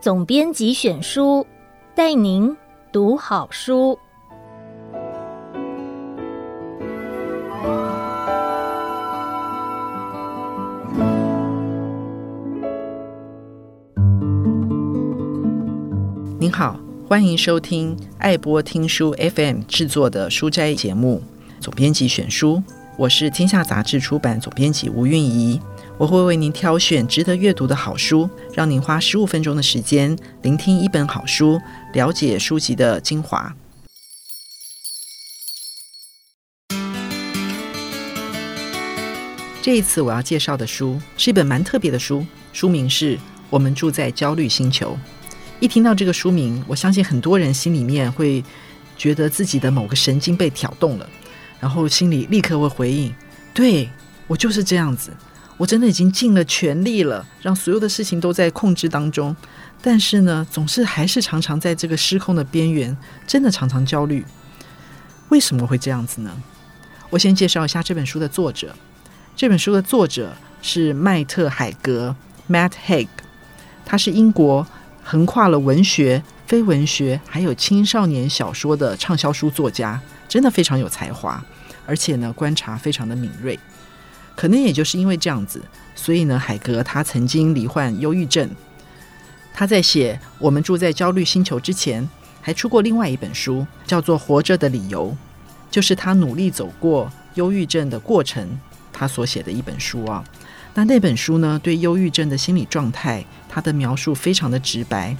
总编辑选书，带您读好书。您好，欢迎收听爱播听书 FM 制作的书斋节目《总编辑选书》，我是天下杂志出版总编辑吴韵仪。我会为您挑选值得阅读的好书，让您花十五分钟的时间聆听一本好书，了解书籍的精华。这一次我要介绍的书是一本蛮特别的书，书名是《我们住在焦虑星球》。一听到这个书名，我相信很多人心里面会觉得自己的某个神经被挑动了，然后心里立刻会回应：“对，我就是这样子。”我真的已经尽了全力了，让所有的事情都在控制当中，但是呢，总是还是常常在这个失控的边缘，真的常常焦虑。为什么会这样子呢？我先介绍一下这本书的作者。这本书的作者是麦特·海格 （Matt Haig），他是英国横跨了文学、非文学还有青少年小说的畅销书作家，真的非常有才华，而且呢，观察非常的敏锐。可能也就是因为这样子，所以呢，海格他曾经罹患忧郁症。他在写《我们住在焦虑星球》之前，还出过另外一本书，叫做《活着的理由》，就是他努力走过忧郁症的过程，他所写的一本书啊。那那本书呢，对忧郁症的心理状态，他的描述非常的直白，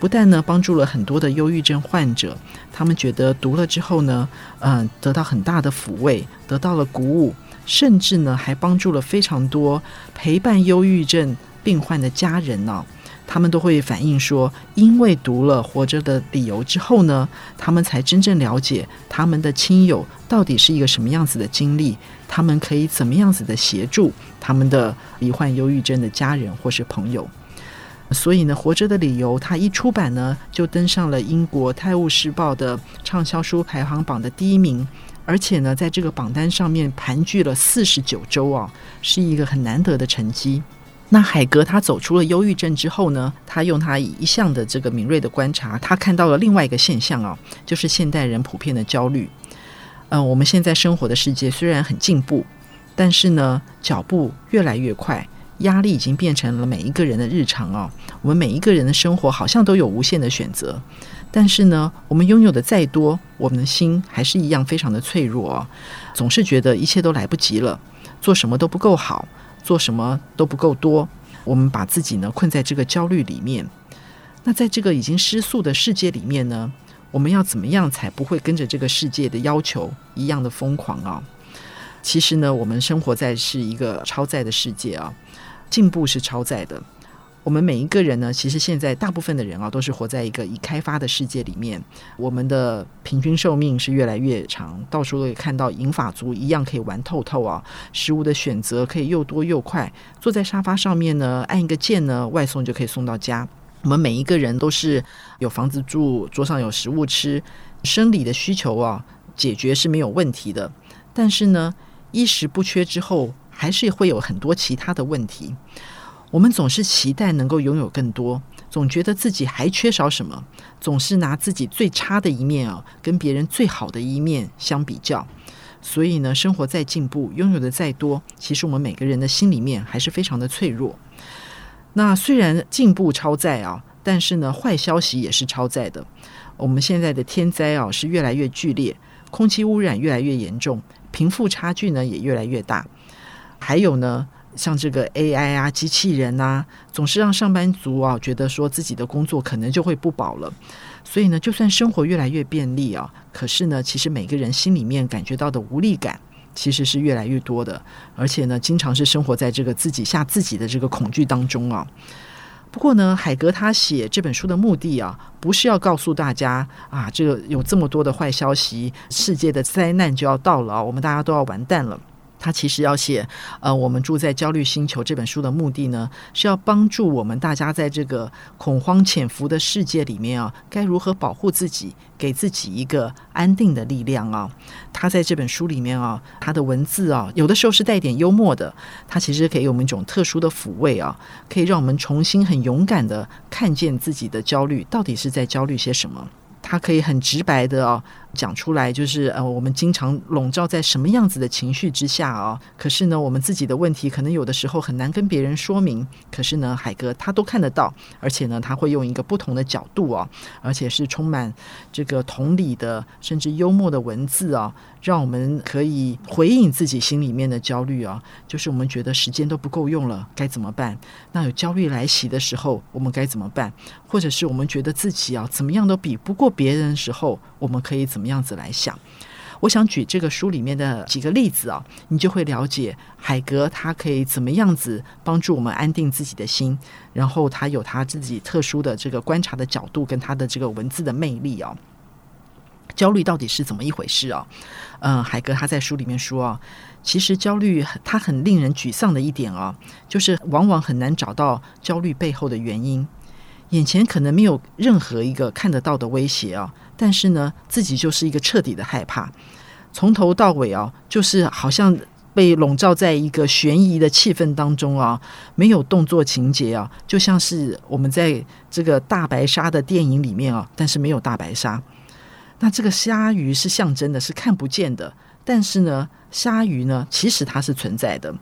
不但呢帮助了很多的忧郁症患者，他们觉得读了之后呢，嗯、得到很大的抚慰，得到了鼓舞。甚至呢，还帮助了非常多陪伴忧郁症病患的家人呢、他们都会反映说，因为读了《活着的理由》之后呢，他们才真正了解他们的亲友到底是一个什么样子的经历，他们可以怎么样子的协助他们的罹患忧郁症的家人或是朋友。所以呢，《活着的理由》它一出版呢，就登上了英国《泰晤士报》的畅销书排行榜的第一名。而且呢，在这个榜单上面盘踞了四十九周啊，是一个很难得的成绩。那海格他走出了忧郁症之后呢，他用他一向的这个敏锐的观察，他看到了另外一个现象啊，就是现代人普遍的焦虑。嗯、我们现在生活的世界虽然很进步，但是呢，脚步越来越快，压力已经变成了每一个人的日常啊。我们每一个人的生活好像都有无限的选择。但是呢，我们拥有的再多，我们的心还是一样非常的脆弱哦，总是觉得一切都来不及了，做什么都不够好，做什么都不够多。我们把自己呢困在这个焦虑里面。那在这个已经失速的世界里面呢，我们要怎么样才不会跟着这个世界的要求一样的疯狂啊？其实呢，我们生活在是一个超载的世界啊，进步是超载的。我们每一个人呢，其实现在大部分的人啊，都是活在一个已开发的世界里面。我们的平均寿命是越来越长，到处都可以看到银发族一样可以玩透透啊。食物的选择可以又多又快，坐在沙发上面呢，按一个键呢，外送就可以送到家。我们每一个人都是有房子住，桌上有食物吃，生理的需求啊，解决是没有问题的。但是呢，衣食不缺之后，还是会有很多其他的问题。我们总是期待能够拥有更多，总觉得自己还缺少什么，总是拿自己最差的一面啊，跟别人最好的一面相比较。所以呢，生活再进步，拥有的再多，其实我们每个人的心里面还是非常的脆弱。那虽然进步超载啊，但是呢，坏消息也是超载的。我们现在的天灾啊是越来越剧烈，空气污染越来越严重，贫富差距呢也越来越大，还有呢。像这个 AI 啊，机器人啊，总是让上班族啊觉得说自己的工作可能就会不保了。所以呢，就算生活越来越便利啊，可是呢，其实每个人心里面感觉到的无力感其实是越来越多的，而且呢，经常是生活在这个自己吓自己的这个恐惧当中啊。不过呢，海格他写这本书的目的啊，不是要告诉大家啊，这个有这么多的坏消息，世界的灾难就要到了，我们大家都要完蛋了。他其实要写，呃，我们住在焦虑星球这本书的目的呢，是要帮助我们大家在这个恐慌潜伏的世界里面啊，该如何保护自己，给自己一个安定的力量啊。他在这本书里面啊，他的文字啊，有的时候是带点幽默的，他其实给我们一种特殊的抚慰啊，可以让我们重新很勇敢的看见自己的焦虑到底是在焦虑些什么。他可以很直白的哦讲出来，就是呃，我们经常笼罩在什么样子的情绪之下、哦？可是呢，我们自己的问题可能有的时候很难跟别人说明。可是呢，海哥他都看得到，而且呢，他会用一个不同的角度、哦，而且是充满这个同理的，甚至幽默的文字、哦，让我们可以回应自己心里面的焦虑啊。就是我们觉得时间都不够用了，该怎么办？那有焦虑来袭的时候，我们该怎么办？或者是我们觉得自己啊，怎么样都比不过别人的时候，我们可以怎么样子来想？我想举这个书里面的几个例子啊，你就会了解海格他可以怎么样子帮助我们安定自己的心，然后他有他自己特殊的这个观察的角度跟他的这个文字的魅力啊。焦虑到底是怎么一回事啊？嗯，海格他在书里面说啊，其实焦虑它很令人沮丧的一点啊，就是往往很难找到焦虑背后的原因。眼前可能没有任何一个看得到的威胁啊，但是呢，自己就是一个彻底的害怕，从头到尾啊，就是好像被笼罩在一个悬疑的气氛当中啊，没有动作情节啊，就像是我们在这个大白鲨的电影里面啊，但是没有大白鲨。那这个鲨鱼是象征的，是看不见的，但是呢，鲨鱼呢，其实它是存在的。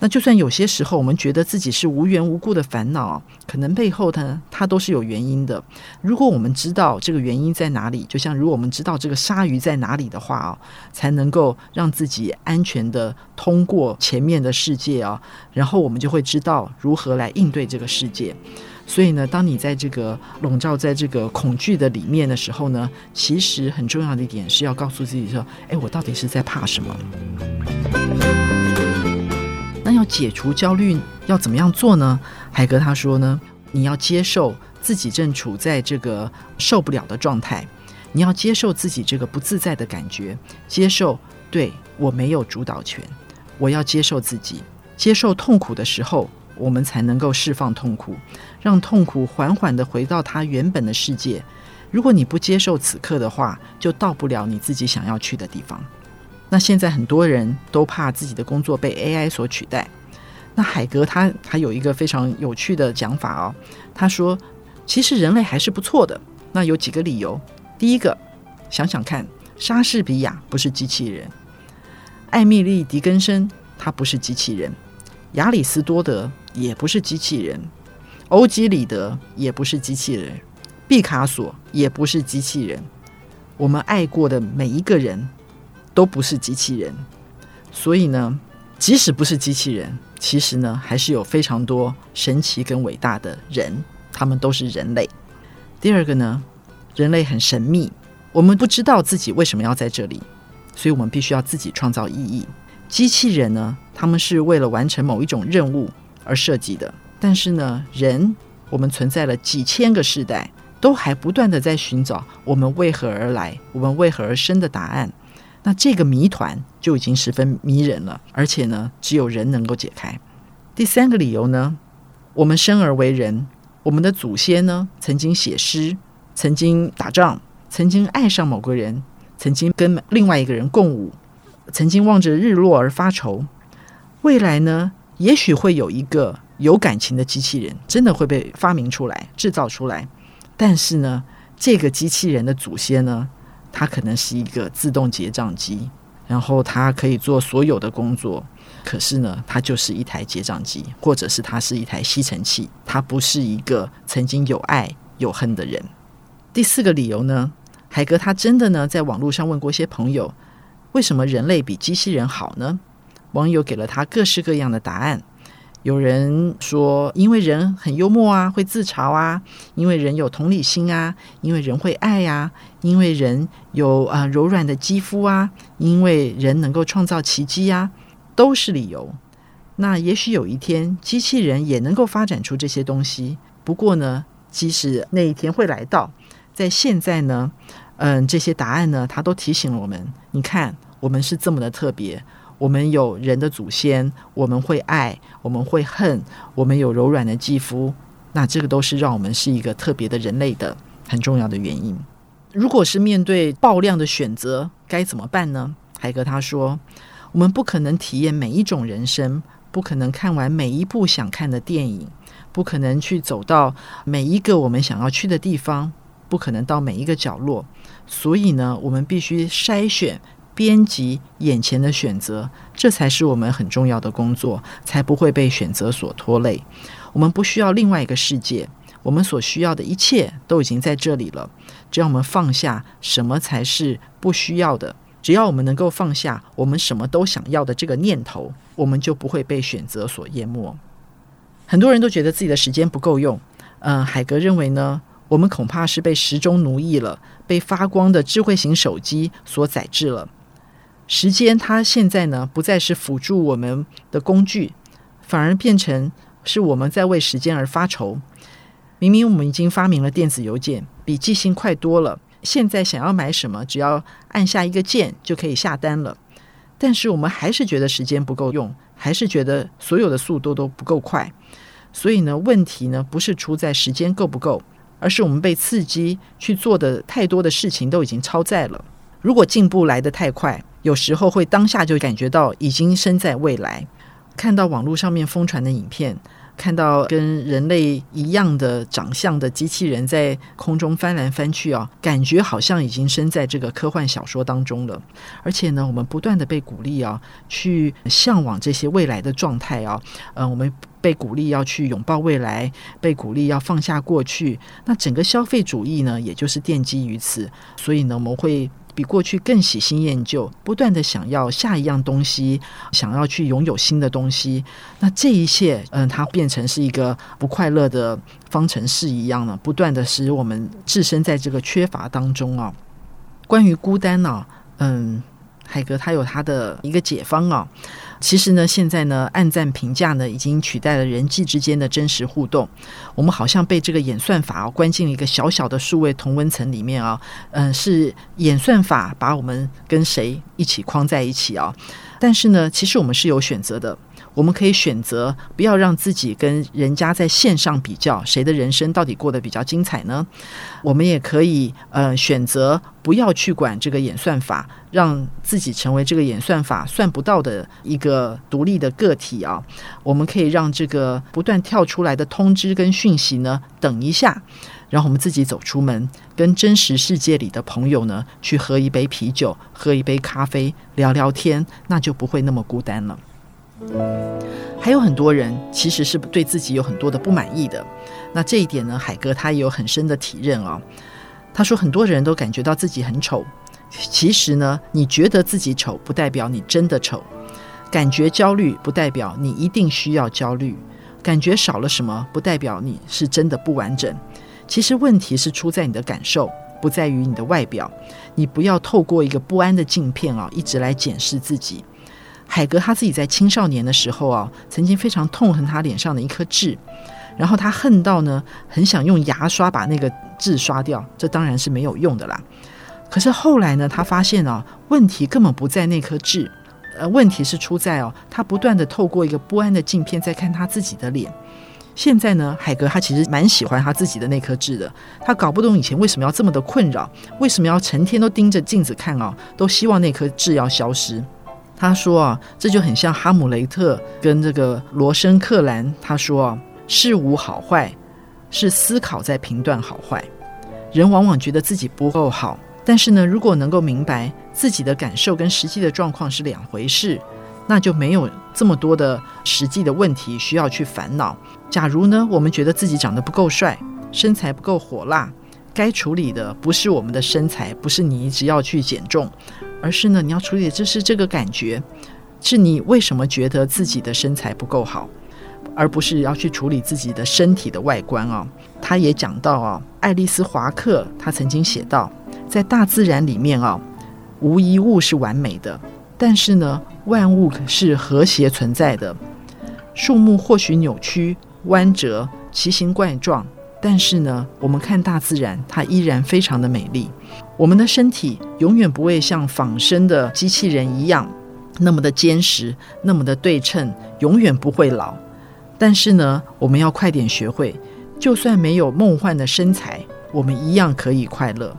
那就算有些时候我们觉得自己是无缘无故的烦恼，可能背后它它都是有原因的。如果我们知道这个原因在哪里，就像如果我们知道这个鲨鱼在哪里的话啊，才能够让自己安全的通过前面的世界啊，然后我们就会知道如何来应对这个世界。所以呢，当你在这个笼罩在这个恐惧的里面的时候呢，其实很重要的一点是要告诉自己说：“哎，我到底是在怕什么？”要解除焦虑要怎么样做呢？海格他说呢，你要接受自己正处在这个受不了的状态，你要接受自己这个不自在的感觉，接受对我没有主导权，我要接受自己，接受痛苦的时候，我们才能够释放痛苦，让痛苦缓缓地回到它原本的世界。如果你不接受此刻的话，就到不了你自己想要去的地方。那现在很多人都怕自己的工作被 AI 所取代。那海格他他有一个非常有趣的讲法哦，他说，其实人类还是不错的。那有几个理由。第一个，想想看，莎士比亚不是机器人，艾米莉·狄更森他不是机器人，亚里斯多德也不是机器人，欧几里得也不是机器人，毕卡索也不是机器人。我们爱过的每一个人。都不是机器人，所以呢，即使不是机器人，其实呢，还是有非常多神奇跟伟大的人，他们都是人类。第二个呢，人类很神秘，我们不知道自己为什么要在这里，所以我们必须要自己创造意义。机器人呢，他们是为了完成某一种任务而设计的，但是呢，人，我们存在了几千个世代，都还不断地在寻找我们为何而来，我们为何而生的答案。那这个谜团就已经十分迷人了，而且呢，只有人能够解开。第三个理由呢，我们生而为人，我们的祖先呢，曾经写诗，曾经打仗，曾经爱上某个人，曾经跟另外一个人共舞，曾经望着日落而发愁。未来呢，也许会有一个有感情的机器人，真的会被发明出来、制造出来。但是呢，这个机器人的祖先呢，它可能是一个自动结账机，然后它可以做所有的工作，可是呢，它就是一台结账机，或者是它是一台吸尘器，它不是一个曾经有爱有恨的人。第四个理由呢，海格他真的呢在网络上问过一些朋友，为什么人类比机器人好呢？网友给了他各式各样的答案。有人说，因为人很幽默啊，会自嘲啊；因为人有同理心啊；因为人会爱呀；因为人有啊、柔软的肌肤啊；因为人能够创造奇迹呀，都是理由。那也许有一天，机器人也能够发展出这些东西。不过呢，即使那一天会来到，在现在呢，嗯，这些答案呢，它都提醒了我们：你看，我们是这么的特别。我们有人的祖先，我们会爱，我们会恨，我们有柔软的肌肤，那这个都是让我们是一个特别的人类的很重要的原因。如果是面对爆量的选择，该怎么办呢？海格他说：“我们不可能体验每一种人生，不可能看完每一部想看的电影，不可能去走到每一个我们想要去的地方，不可能到每一个角落。所以呢，我们必须筛选。”编辑眼前的选择，这才是我们很重要的工作，才不会被选择所拖累。我们不需要另外一个世界，我们所需要的一切都已经在这里了。只要我们放下什么才是不需要的，只要我们能够放下我们什么都想要的这个念头，我们就不会被选择所淹没。很多人都觉得自己的时间不够用，嗯、呃，海格认为呢，我们恐怕是被时钟奴役了，被发光的智慧型手机所宰制了。时间，它现在呢，不再是辅助我们的工具，反而变成是我们在为时间而发愁。明明我们已经发明了电子邮件，比寄信快多了。现在想要买什么，只要按下一个键就可以下单了。但是我们还是觉得时间不够用，还是觉得所有的速度都不够快。所以呢，问题呢，不是出在时间够不够，而是我们被刺激去做的太多的事情都已经超载了。如果进步来得太快，有时候会当下就感觉到已经身在未来，看到网络上面疯传的影片，看到跟人类一样的长相的机器人在空中翻来翻去啊，感觉好像已经身在这个科幻小说当中了。而且呢，我们不断的被鼓励啊，去向往这些未来的状态啊，嗯，我们被鼓励要去拥抱未来，被鼓励要放下过去。那整个消费主义呢，也就是奠基于此。所以呢，我们会。比过去更喜新厌旧，不断的想要下一样东西，想要去拥有新的东西。那这一切，嗯，它变成是一个不快乐的方程式一样呢，不断的使我们置身在这个缺乏当中啊。关于孤单呢，嗯，海格他有他的一个解方啊。其实呢，现在呢，暗赞评价呢，已经取代了人际之间的真实互动。我们好像被这个演算法哦，关进了一个小小的数位同温层里面啊。嗯，是演算法把我们跟谁一起框在一起啊？但是呢，其实我们是有选择的。我们可以选择不要让自己跟人家在线上比较，谁的人生到底过得比较精彩呢？我们也可以呃选择不要去管这个演算法，让自己成为这个演算法算不到的一个独立的个体啊。我们可以让这个不断跳出来的通知跟讯息呢，等一下，然后我们自己走出门，跟真实世界里的朋友呢去喝一杯啤酒，喝一杯咖啡，聊聊天，那就不会那么孤单了。还有很多人其实是对自己有很多的不满意的。那这一点呢，海哥他也有很深的体认啊。他说，很多人都感觉到自己很丑。其实呢，你觉得自己丑，不代表你真的丑；感觉焦虑，不代表你一定需要焦虑；感觉少了什么，不代表你是真的不完整。其实问题是出在你的感受，不在于你的外表。你不要透过一个不安的镜片啊，一直来检视自己。海格他自己在青少年的时候啊，曾经非常痛恨他脸上的一颗痣，然后他恨到呢，很想用牙刷把那个痣刷掉，这当然是没有用的啦。可是后来呢，他发现啊，问题根本不在那颗痣，呃，问题是出在哦，他不断的透过一个不安的镜片在看他自己的脸。现在呢，海格他其实蛮喜欢他自己的那颗痣的，他搞不懂以前为什么要这么的困扰，为什么要成天都盯着镜子看啊，都希望那颗痣要消失。他说啊，这就很像哈姆雷特跟这个罗生克兰。他说啊，事无好坏，是思考在评断好坏。人往往觉得自己不够好，但是呢，如果能够明白自己的感受跟实际的状况是两回事，那就没有这么多的实际的问题需要去烦恼。假如呢，我们觉得自己长得不够帅，身材不够火辣，该处理的不是我们的身材，不是你一直要去减重。而是呢，你要处理的就是这个感觉，是你为什么觉得自己的身材不够好，而不是要去处理自己的身体的外观啊。他也讲到啊，爱丽丝·华克他曾经写道，在大自然里面啊，无一物是完美的，但是呢，万物是和谐存在的。树木或许扭曲、弯折、奇形怪状，但是呢，我们看大自然，它依然非常的美丽。我们的身体永远不会像仿生的机器人一样，那么的坚实，那么的对称，永远不会老。但是呢，我们要快点学会，就算没有梦幻的身材，我们一样可以快乐。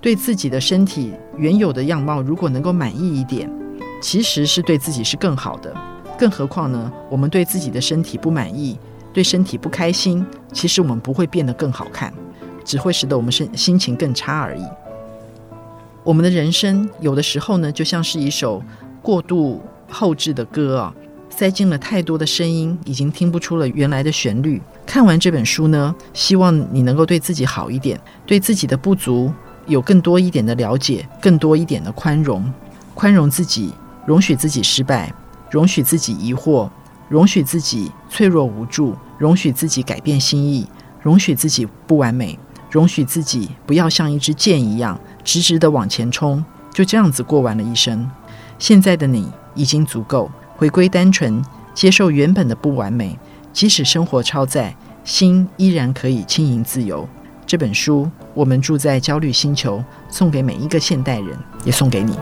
对自己的身体原有的样貌，如果能够满意一点，其实是对自己是更好的。更何况呢，我们对自己的身体不满意，对身体不开心，其实我们不会变得更好看，只会使得我们身心情更差而已。我们的人生有的时候呢，就像是一首过度后置的歌啊。塞进了太多的声音，已经听不出了原来的旋律。看完这本书呢，希望你能够对自己好一点，对自己的不足有更多一点的了解，更多一点的宽容，宽容自己，容许自己失败，容许自己疑惑，容许自己脆弱无助，容许自己改变心意，容许自己不完美，容许自己不要像一支箭一样直直的往前冲就这样子过完了一生。现在的你已经足够回归单纯接受原本的不完美。即使生活超载心依然可以轻盈自由。这本书我们住在焦虑星球送给每一个现代人也送给你。